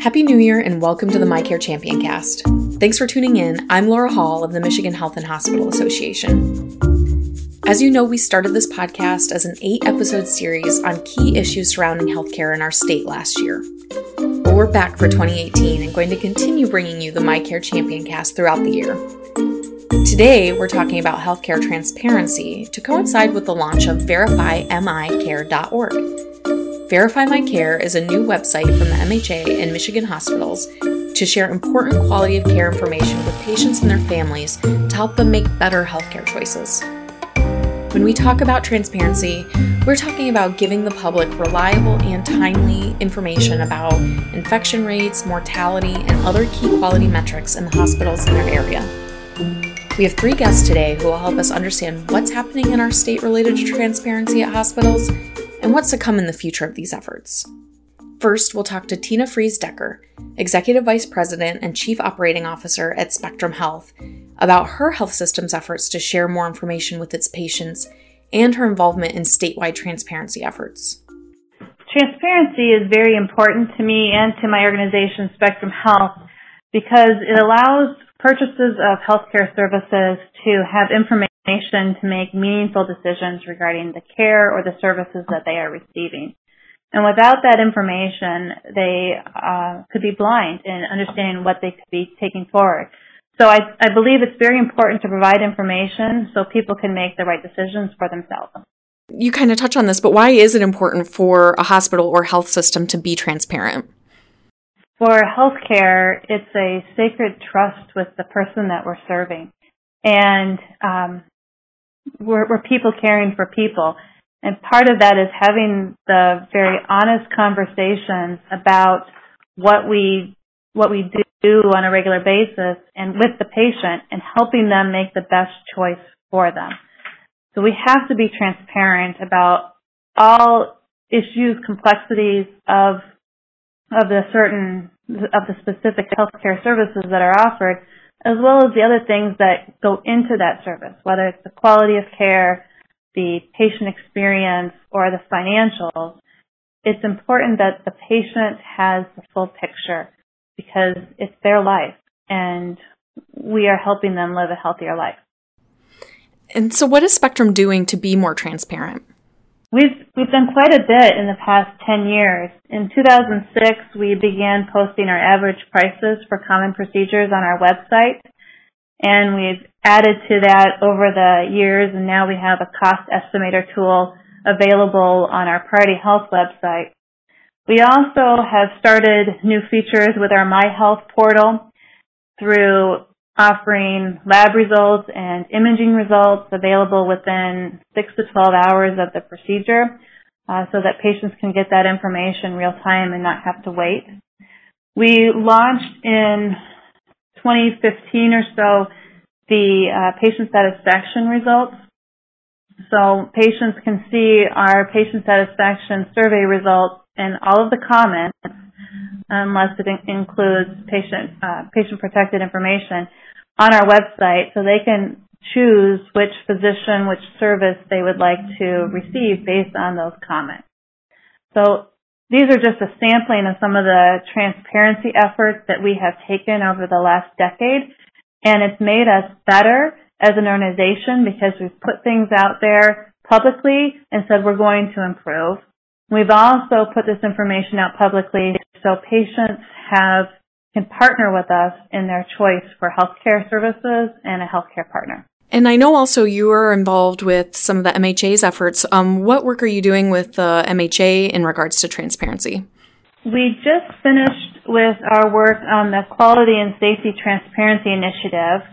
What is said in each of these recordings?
Happy New Year and welcome to the MyCare Champion Cast. Thanks for tuning in. I'm Laura Hall of the Michigan Health and Hospital Association. As you know, we started this podcast as an eight episode series on key issues surrounding healthcare in our state last year. But we're back for 2018 and going to continue bringing you the MyCare Champion Cast throughout the year. Today, we're talking about healthcare transparency to coincide with the launch of verifymycare.org. Verify My Care is a new website from the MHA and Michigan hospitals to share important quality of care information with patients and their families to help them make better healthcare choices. When we talk about transparency, we're talking about giving the public reliable and timely information about infection rates, mortality, and other key quality metrics in the hospitals in their area. We have three guests today who will help us understand what's happening in our state related to transparency at hospitals and what's to come in the future of these efforts. First, we'll talk to Tina Freese Decker, Executive Vice President and Chief Operating Officer at Spectrum Health, about her health system's efforts to share more information with its patients and her involvement in statewide transparency efforts. Transparency is very important to me and to my organization, Spectrum Health, because it allows purchases of healthcare services to have information to make meaningful decisions regarding the care or the services that they are receiving. And without that information, they uh, could be blind in understanding what they could be taking forward. So I, I believe it's very important to provide information so people can make the right decisions for themselves. You kind of touch on this, but why is it important for a hospital or health system to be transparent? For healthcare, it's a sacred trust with the person that we're serving. And um, we're, we're people caring for people. And part of that is having the very honest conversations about what we what we do on a regular basis and with the patient and helping them make the best choice for them. So we have to be transparent about all issues, complexities of of the certain of the specific healthcare services that are offered as well as the other things that go into that service, whether it's the quality of care, the patient experience, or the financials. It's important that the patient has the full picture because it's their life and we are helping them live a healthier life. And so, what is Spectrum doing to be more transparent? We've we've done quite a bit in the past 10 years. In 2006, we began posting our average prices for common procedures on our website, and we've added to that over the years, and now we have a cost estimator tool available on our Priority Health website. We also have started new features with our My Health portal through offering lab results and imaging results available within 6 to 12 hours of the procedure uh, so that patients can get that information real time and not have to wait. We launched in 2015 or so the uh, patient satisfaction results. So patients can see our patient satisfaction survey results and all of the comments unless it includes patient uh, patient protected information on our website so they can choose which physician, which service they would like to receive based on those comments. So these are just a sampling of some of the transparency efforts that we have taken over the last decade and it's made us better as an organization because we've put things out there publicly and said we're going to improve. We've also put this information out publicly so patients have can partner with us in their choice for healthcare services and a healthcare partner. And I know also you are involved with some of the MHA's efforts. Um, what work are you doing with the MHA in regards to transparency? We just finished with our work on the Quality and Safety Transparency Initiative.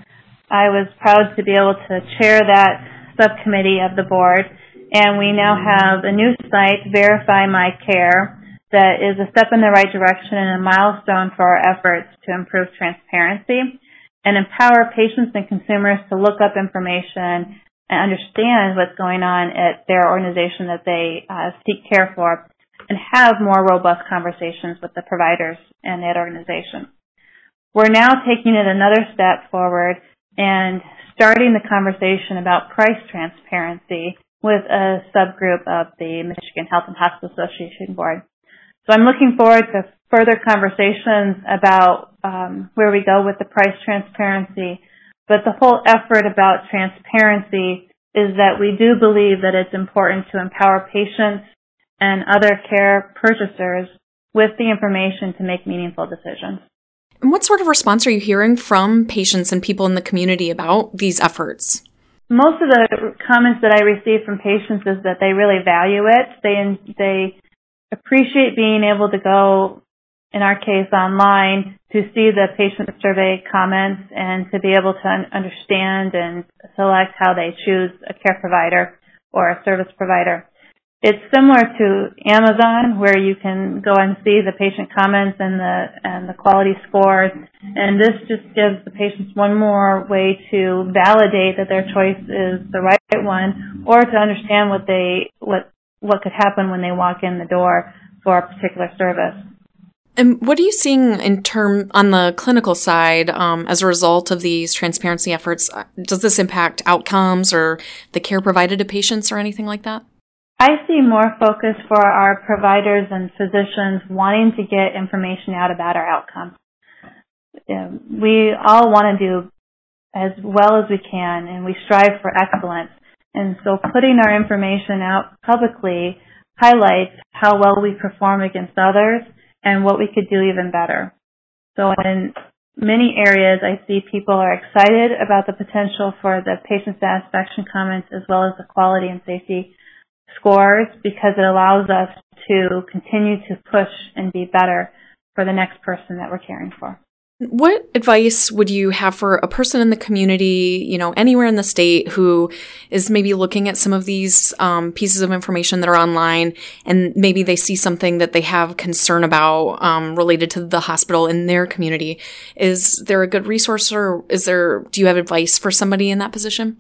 I was proud to be able to chair that subcommittee of the board, and we now have a new site, Verify My Care, that is a step in the right direction and a milestone for our efforts to improve transparency and empower patients and consumers to look up information and understand what's going on at their organization that they uh, seek care for and have more robust conversations with the providers and that organization. We're now taking it another step forward and starting the conversation about price transparency with a subgroup of the Michigan Health and Hospital Association Board. So I'm looking forward to further conversations about um, where we go with the price transparency. But the whole effort about transparency is that we do believe that it's important to empower patients and other care purchasers with the information to make meaningful decisions. And what sort of response are you hearing from patients and people in the community about these efforts? Most of the comments that I receive from patients is that they really value it. They they appreciate being able to go, in our case, online to see the patient survey comments and to be able to un- understand and select how they choose a care provider or a service provider. It's similar to Amazon where you can go and see the patient comments and the and the quality scores and this just gives the patients one more way to validate that their choice is the right one or to understand what they what what could happen when they walk in the door for a particular service. And what are you seeing in term on the clinical side um, as a result of these transparency efforts? Does this impact outcomes or the care provided to patients or anything like that? I see more focus for our providers and physicians wanting to get information out about our outcomes. We all want to do as well as we can and we strive for excellence. And so putting our information out publicly highlights how well we perform against others and what we could do even better. So in many areas, I see people are excited about the potential for the patient satisfaction comments as well as the quality and safety scores because it allows us to continue to push and be better for the next person that we're caring for. What advice would you have for a person in the community, you know, anywhere in the state who is maybe looking at some of these um, pieces of information that are online and maybe they see something that they have concern about um, related to the hospital in their community? Is there a good resource or is there, do you have advice for somebody in that position?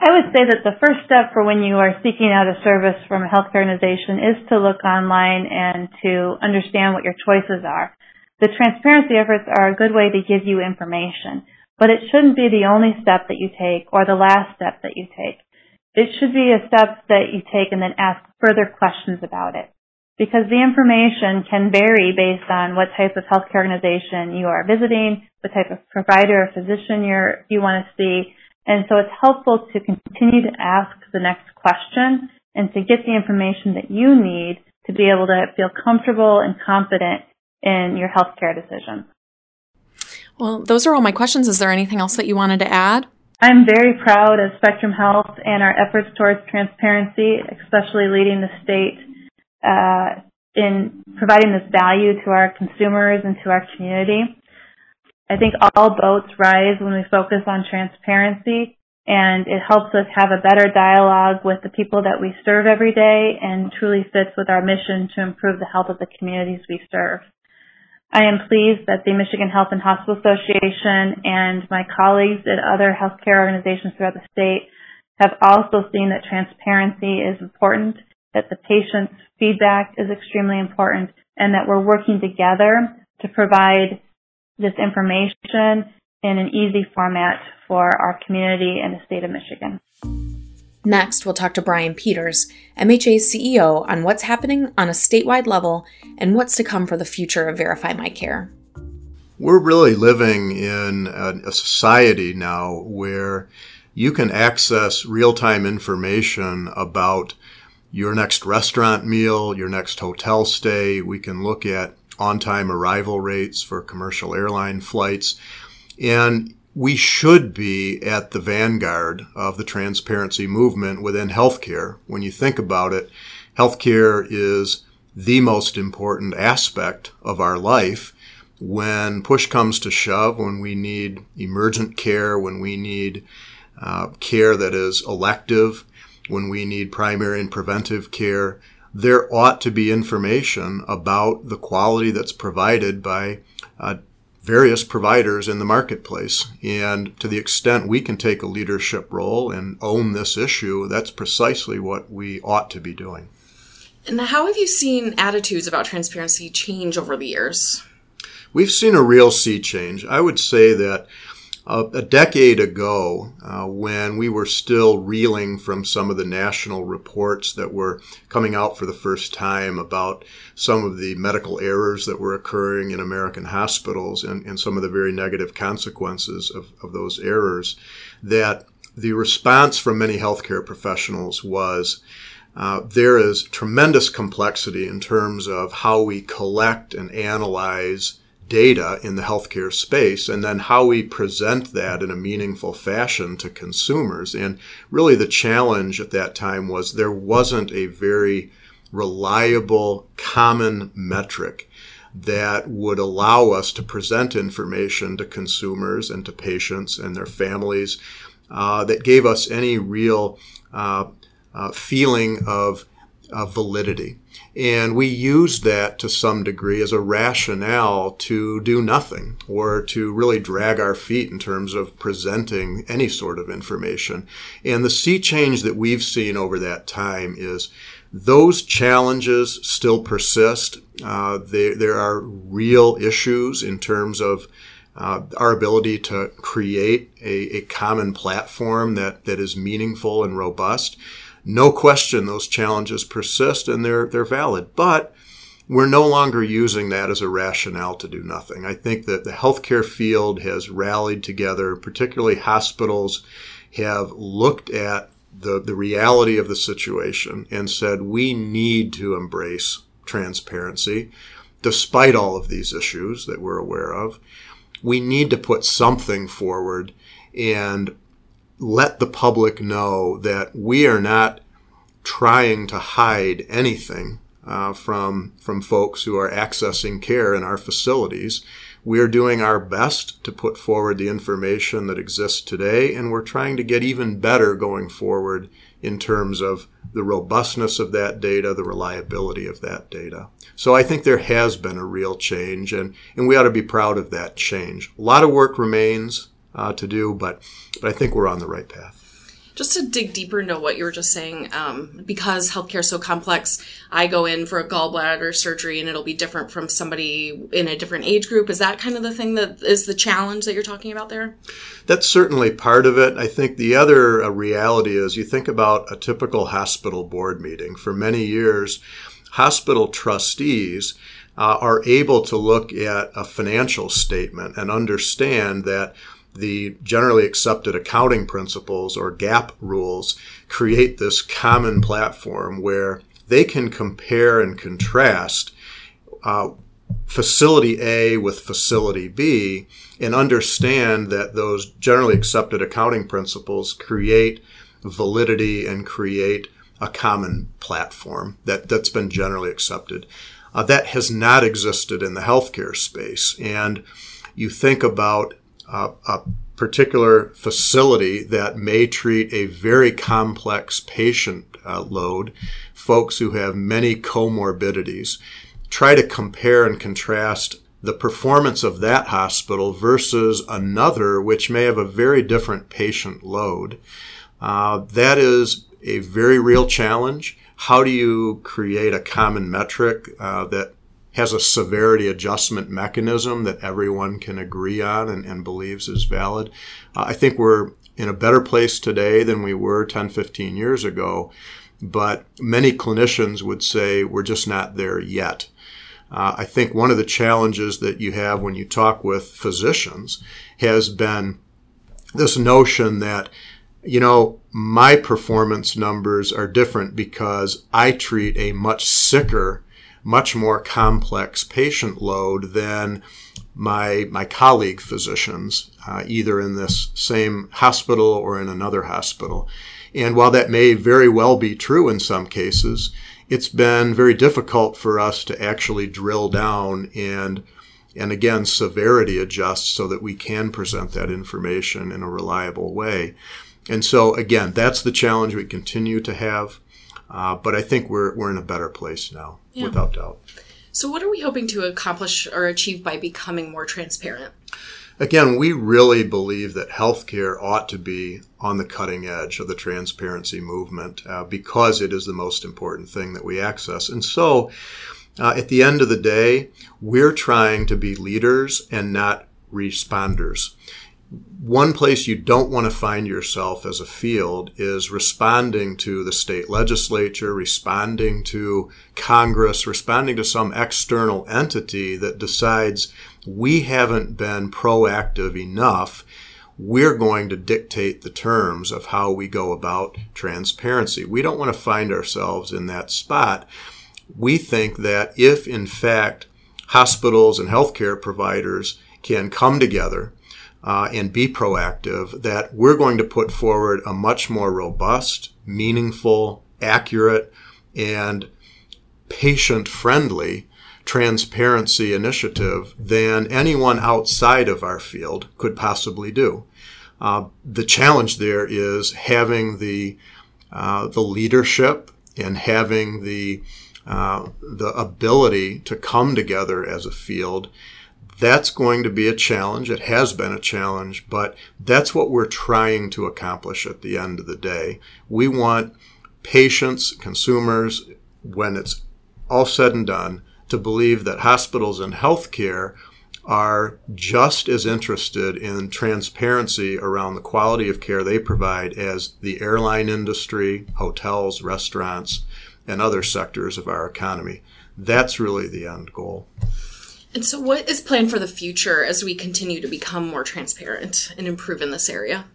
I would say that the first step for when you are seeking out a service from a healthcare organization is to look online and to understand what your choices are. The transparency efforts are a good way to give you information, but it shouldn't be the only step that you take or the last step that you take. It should be a step that you take and then ask further questions about it. Because the information can vary based on what type of healthcare organization you are visiting, what type of provider or physician you're, you want to see, and so it's helpful to continue to ask the next question and to get the information that you need to be able to feel comfortable and confident in your healthcare decisions. Well, those are all my questions. Is there anything else that you wanted to add? I'm very proud of Spectrum Health and our efforts towards transparency, especially leading the state uh, in providing this value to our consumers and to our community. I think all boats rise when we focus on transparency and it helps us have a better dialogue with the people that we serve every day and truly fits with our mission to improve the health of the communities we serve. I am pleased that the Michigan Health and Hospital Association and my colleagues at other healthcare organizations throughout the state have also seen that transparency is important, that the patient's feedback is extremely important, and that we're working together to provide this information in an easy format for our community and the state of Michigan. Next, we'll talk to Brian Peters, MHA's CEO, on what's happening on a statewide level and what's to come for the future of Verify My Care. We're really living in a society now where you can access real time information about your next restaurant meal, your next hotel stay. We can look at on time arrival rates for commercial airline flights. And we should be at the vanguard of the transparency movement within healthcare. When you think about it, healthcare is the most important aspect of our life. When push comes to shove, when we need emergent care, when we need uh, care that is elective, when we need primary and preventive care, there ought to be information about the quality that's provided by uh, various providers in the marketplace. And to the extent we can take a leadership role and own this issue, that's precisely what we ought to be doing. And how have you seen attitudes about transparency change over the years? We've seen a real sea change. I would say that a, decade ago, uh, when we were still reeling from some of the national reports that were coming out for the first time about some of the medical errors that were occurring in American hospitals and, and some of the very negative consequences of, of those errors, that the response from many healthcare professionals was uh, there is tremendous complexity in terms of how we collect and analyze data in the healthcare space and then how we present that in a meaningful fashion to consumers. And really the challenge at that time was there wasn't a very reliable common metric that would allow us to present information to consumers and to patients and their families uh, that gave us any real uh, uh, feeling of validity. And we use that to some degree as a rationale to do nothing or to really drag our feet in terms of presenting any sort of information. And the sea change that we've seen over that time is those challenges still persist. Uh, there, there are real issues in terms of uh, our ability to create a, a, common platform that, that is meaningful and robust no question those challenges persist and they're, they're valid. But we're no longer using that as a rationale to do nothing. I think that the healthcare field has rallied together, particularly hospitals have looked at the, the reality of the situation and said we need to embrace transparency despite all of these issues that we're aware of. We need to put something forward and let the public know that we are not trying to hide anything uh, from from folks who are accessing care in our facilities. We are doing our best to put forward the information that exists today, and we're trying to get even better going forward in terms of the robustness of that data, the reliability of that data. So I think there has been a real change, and, and we ought to be proud of that change. A lot of work remains uh, to do, but but I think we're on the right path. Just to dig deeper into what you were just saying, um, because healthcare is so complex, I go in for a gallbladder surgery and it'll be different from somebody in a different age group. Is that kind of the thing that is the challenge that you're talking about there? That's certainly part of it. I think the other uh, reality is you think about a typical hospital board meeting. For many years, hospital trustees uh, are able to look at a financial statement and understand that the generally accepted accounting principles or GAAP rules create this common platform where they can compare and contrast uh, facility A with facility B and understand that those generally accepted accounting principles create validity and create a common platform that, that's been generally accepted. Uh, that has not existed in the healthcare space. And you think about uh, a particular facility that may treat a very complex patient uh, load, folks who have many comorbidities, try to compare and contrast the performance of that hospital versus another which may have a very different patient load. Uh, that is a very real challenge. How do you create a common metric uh, that has a severity adjustment mechanism that everyone can agree on and, and believes is valid. Uh, I think we're in a better place today than we were 10, 15 years ago, but many clinicians would say we're just not there yet. Uh, I think one of the challenges that you have when you talk with physicians has been this notion that, you know, my performance numbers are different because I treat a much sicker much more complex patient load than my my colleague physicians, uh, either in this same hospital or in another hospital. And while that may very well be true in some cases, it's been very difficult for us to actually drill down and and again severity adjust so that we can present that information in a reliable way. And so again, that's the challenge we continue to have. Uh, but I think we're, we're in a better place now, yeah. without doubt. So, what are we hoping to accomplish or achieve by becoming more transparent? Again, we really believe that healthcare ought to be on the cutting edge of the transparency movement uh, because it is the most important thing that we access. And so, uh, at the end of the day, we're trying to be leaders and not responders one place you don't want to find yourself as a field is responding to the state legislature, responding to Congress, responding to some external entity that decides we haven't been proactive enough. We're going to dictate the terms of how we go about transparency. We don't want to find ourselves in that spot. We think that if, in fact, hospitals and healthcare providers can come together uh, and be proactive, that we're going to put forward a much more robust, meaningful, accurate, and patient friendly transparency initiative than anyone outside of our field could possibly do. Uh, the challenge there is having the uh, the leadership and having the uh, the ability to come together as a field that's going to be a challenge. It has been a challenge, but that's what we're trying to accomplish at the end of the day. We want patients, consumers, when it's all said and done, to believe that hospitals and healthcare are just as interested in transparency around the quality of care they provide as the airline industry, hotels, restaurants, and other sectors of our economy. That's really the end goal. And so, what is planned for the future as we continue to become more transparent and improve in this area?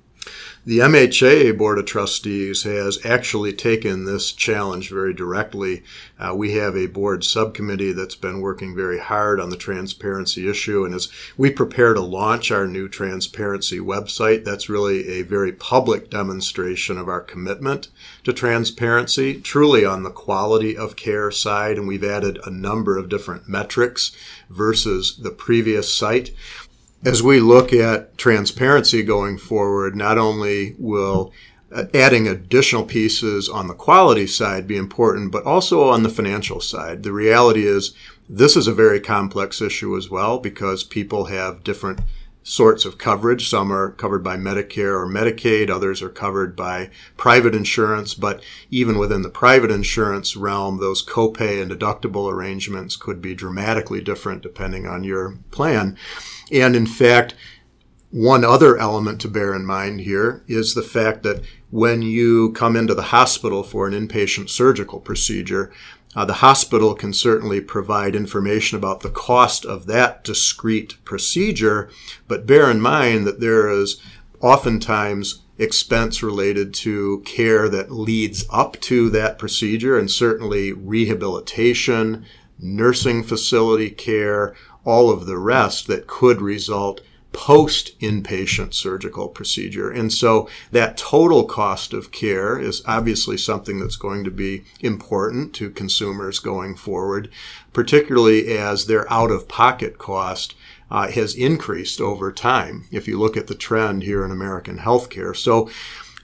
The MHA Board of Trustees has actually taken this challenge very directly. Uh, we have a board subcommittee that's been working very hard on the transparency issue. And as we prepare to launch our new transparency website, that's really a very public demonstration of our commitment to transparency, truly on the quality of care side. And we've added a number of different metrics versus the previous site as we look at transparency going forward, not only will adding additional pieces on the quality side be important, but also on the financial side. The reality is this is a very complex issue as well because people have different sorts of coverage. Some are covered by Medicare or Medicaid, others are covered by private insurance, but even within the private insurance realm, those copay and deductible arrangements could be dramatically different depending on your plan. And in fact, one other element to bear in mind here is the fact that when you come into the hospital for an inpatient surgical procedure, uh, the hospital can certainly provide information about the cost of that discrete procedure, but bear in mind that there is oftentimes expense related to care that leads up to that procedure and certainly rehabilitation, nursing facility care, all of the rest that could result post inpatient surgical procedure. And so that total cost of care is obviously something that's going to be important to consumers going forward, particularly as their out of pocket cost uh, has increased over time. If you look at the trend here in American healthcare. So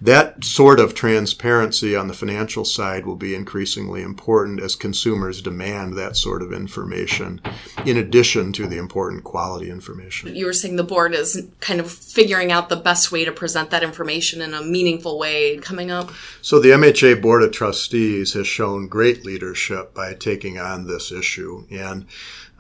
that sort of transparency on the financial side will be increasingly important as consumers demand that sort of information in addition to the important quality information. You were saying the board is kind of figuring out the best way to present that information in a meaningful way coming up. So the MHA Board of Trustees has shown great leadership by taking on this issue and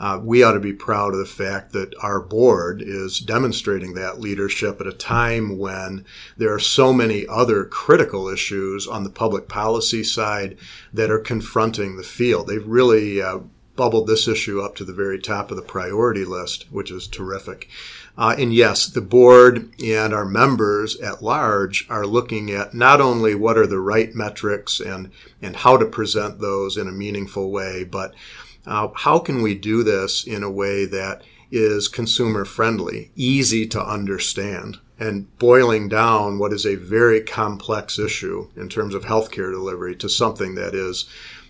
uh, we ought to be proud of the fact that our board is demonstrating that leadership at a time when there are so many other critical issues on the public policy side that are confronting the field. They've really uh, bubbled this issue up to the very top of the priority list, which is terrific. Uh, and yes, the board and our members at large are looking at not only what are the right metrics and, and how to present those in a meaningful way, but uh, how can we do this in a way that is consumer friendly, easy to understand, and boiling down what is a very complex issue in terms of healthcare delivery to something that is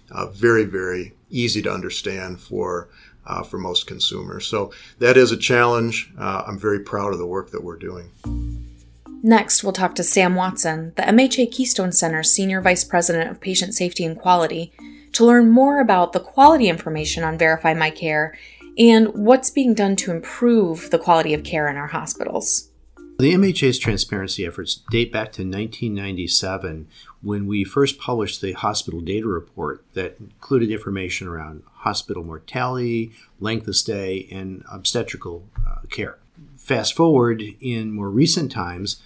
uh, very, very easy to understand for uh, for most consumers. So that is a challenge. Uh, I'm very proud of the work that we're doing. Next, we'll talk to Sam Watson, the MHA Keystone Center's Senior Vice President of Patient Safety and Quality, to learn more about the quality information on Verify My Care and what's being done to improve the quality of care in our hospitals. The MHA's transparency efforts date back to 1997 when we first published the hospital data report that included information around hospital mortality, length of stay, and obstetrical uh, care. fast forward in more recent times,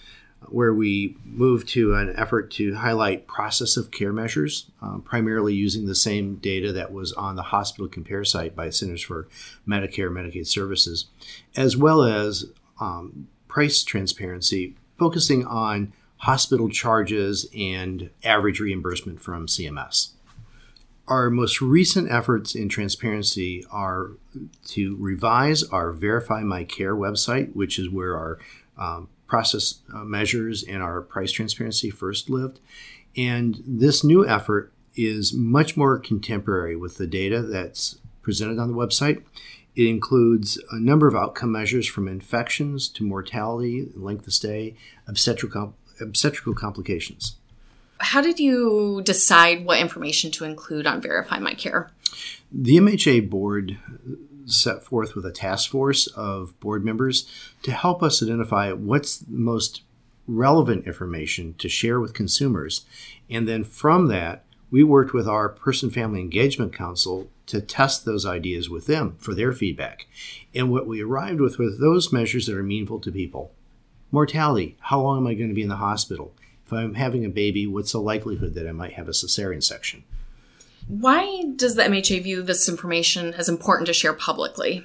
where we moved to an effort to highlight process of care measures, um, primarily using the same data that was on the hospital compare site by Centers for Medicare and Medicaid Services, as well as um, price transparency, focusing on hospital charges and average reimbursement from CMS. Our most recent efforts in transparency are to revise our Verify My Care website, which is where our um, process uh, measures and our price transparency first lived. And this new effort is much more contemporary with the data that's presented on the website. It includes a number of outcome measures from infections to mortality, length of stay, obstetrical, obstetrical complications. How did you decide what information to include on Verify My Care? The MHA board set forth with a task force of board members to help us identify what's the most relevant information to share with consumers. And then from that, we worked with our Person Family Engagement Council to test those ideas with them for their feedback. And what we arrived with were those measures that are meaningful to people. Mortality how long am I going to be in the hospital? If I'm having a baby, what's the likelihood that I might have a cesarean section? Why does the MHA view this information as important to share publicly?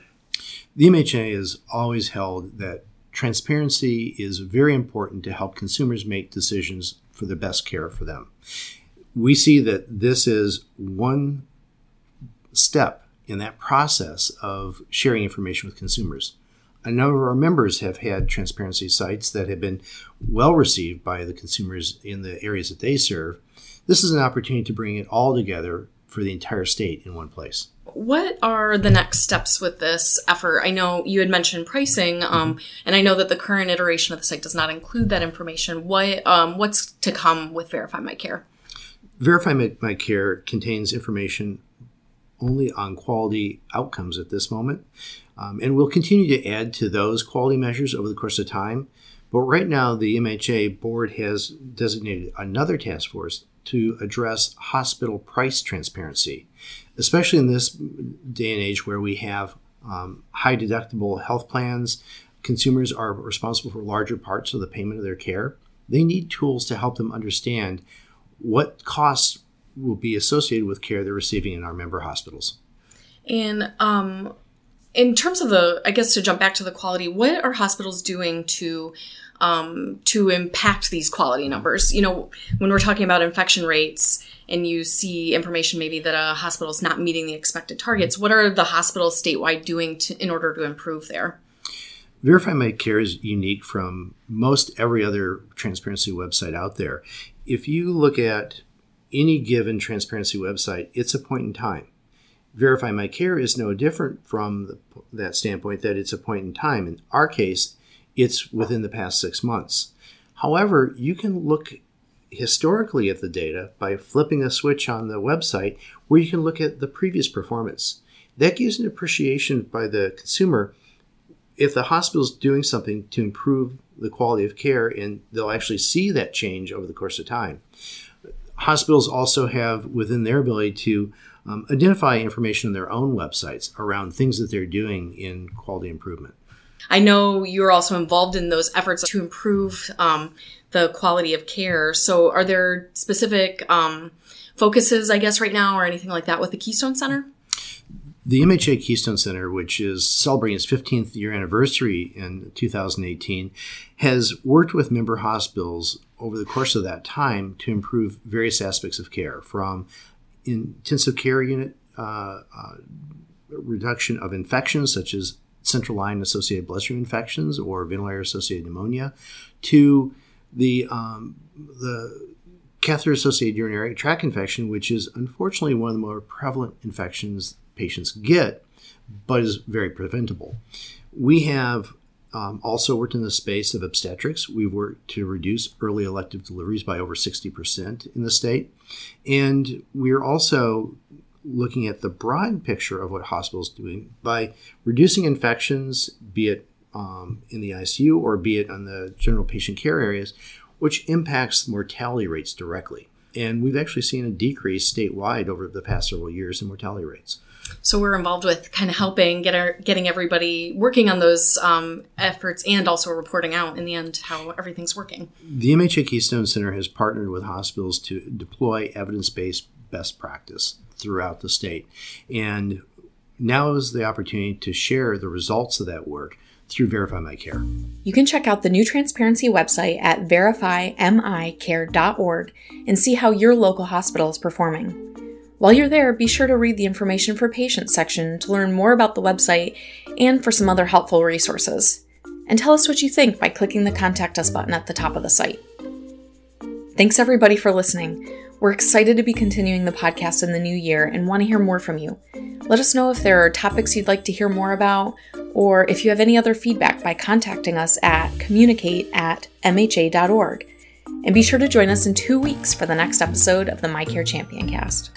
The MHA has always held that transparency is very important to help consumers make decisions for the best care for them. We see that this is one step in that process of sharing information with consumers. A number of our members have had transparency sites that have been well received by the consumers in the areas that they serve. This is an opportunity to bring it all together for the entire state in one place. What are the next steps with this effort? I know you had mentioned pricing, um, mm-hmm. and I know that the current iteration of the site does not include that information. What um, what's to come with Verify My Care? Verify My, My Care contains information only on quality outcomes at this moment, um, and we'll continue to add to those quality measures over the course of time. But right now, the MHA board has designated another task force to address hospital price transparency, especially in this day and age where we have um, high deductible health plans. Consumers are responsible for larger parts of the payment of their care. They need tools to help them understand what costs will be associated with care they're receiving in our member hospitals. And um, in terms of the, I guess to jump back to the quality, what are hospitals doing to um, to impact these quality numbers. You know, when we're talking about infection rates and you see information maybe that a hospital is not meeting the expected targets, what are the hospitals statewide doing to, in order to improve there? Verify My Care is unique from most every other transparency website out there. If you look at any given transparency website, it's a point in time. Verify My Care is no different from the, that standpoint that it's a point in time. In our case, it's within the past six months. However, you can look historically at the data by flipping a switch on the website where you can look at the previous performance. That gives an appreciation by the consumer if the hospital is doing something to improve the quality of care and they'll actually see that change over the course of time. Hospitals also have within their ability to um, identify information on their own websites around things that they're doing in quality improvement. I know you're also involved in those efforts to improve um, the quality of care. So, are there specific um, focuses, I guess, right now, or anything like that with the Keystone Center? The MHA Keystone Center, which is celebrating its 15th year anniversary in 2018, has worked with member hospitals over the course of that time to improve various aspects of care, from intensive care unit uh, uh, reduction of infections such as central line associated bloodstream infections or ventilator associated pneumonia to the um, the catheter associated urinary tract infection, which is unfortunately one of the more prevalent infections patients get, but is very preventable. We have um, also worked in the space of obstetrics. We've worked to reduce early elective deliveries by over 60% in the state. And we're also looking at the broad picture of what hospitals doing by reducing infections, be it um, in the ICU or be it on the general patient care areas, which impacts mortality rates directly. And we've actually seen a decrease statewide over the past several years in mortality rates. So we're involved with kind of helping get our, getting everybody working on those um, efforts and also reporting out in the end how everything's working. The MHA Keystone Center has partnered with hospitals to deploy evidence-based best practice throughout the state, and now is the opportunity to share the results of that work through Verify My Care. You can check out the new transparency website at verifymycare.org and see how your local hospital is performing. While you're there, be sure to read the information for patients section to learn more about the website and for some other helpful resources. And tell us what you think by clicking the Contact Us button at the top of the site. Thanks everybody for listening. We're excited to be continuing the podcast in the new year and want to hear more from you. Let us know if there are topics you'd like to hear more about, or if you have any other feedback by contacting us at communicate at mha.org. And be sure to join us in two weeks for the next episode of the My Care Champion cast.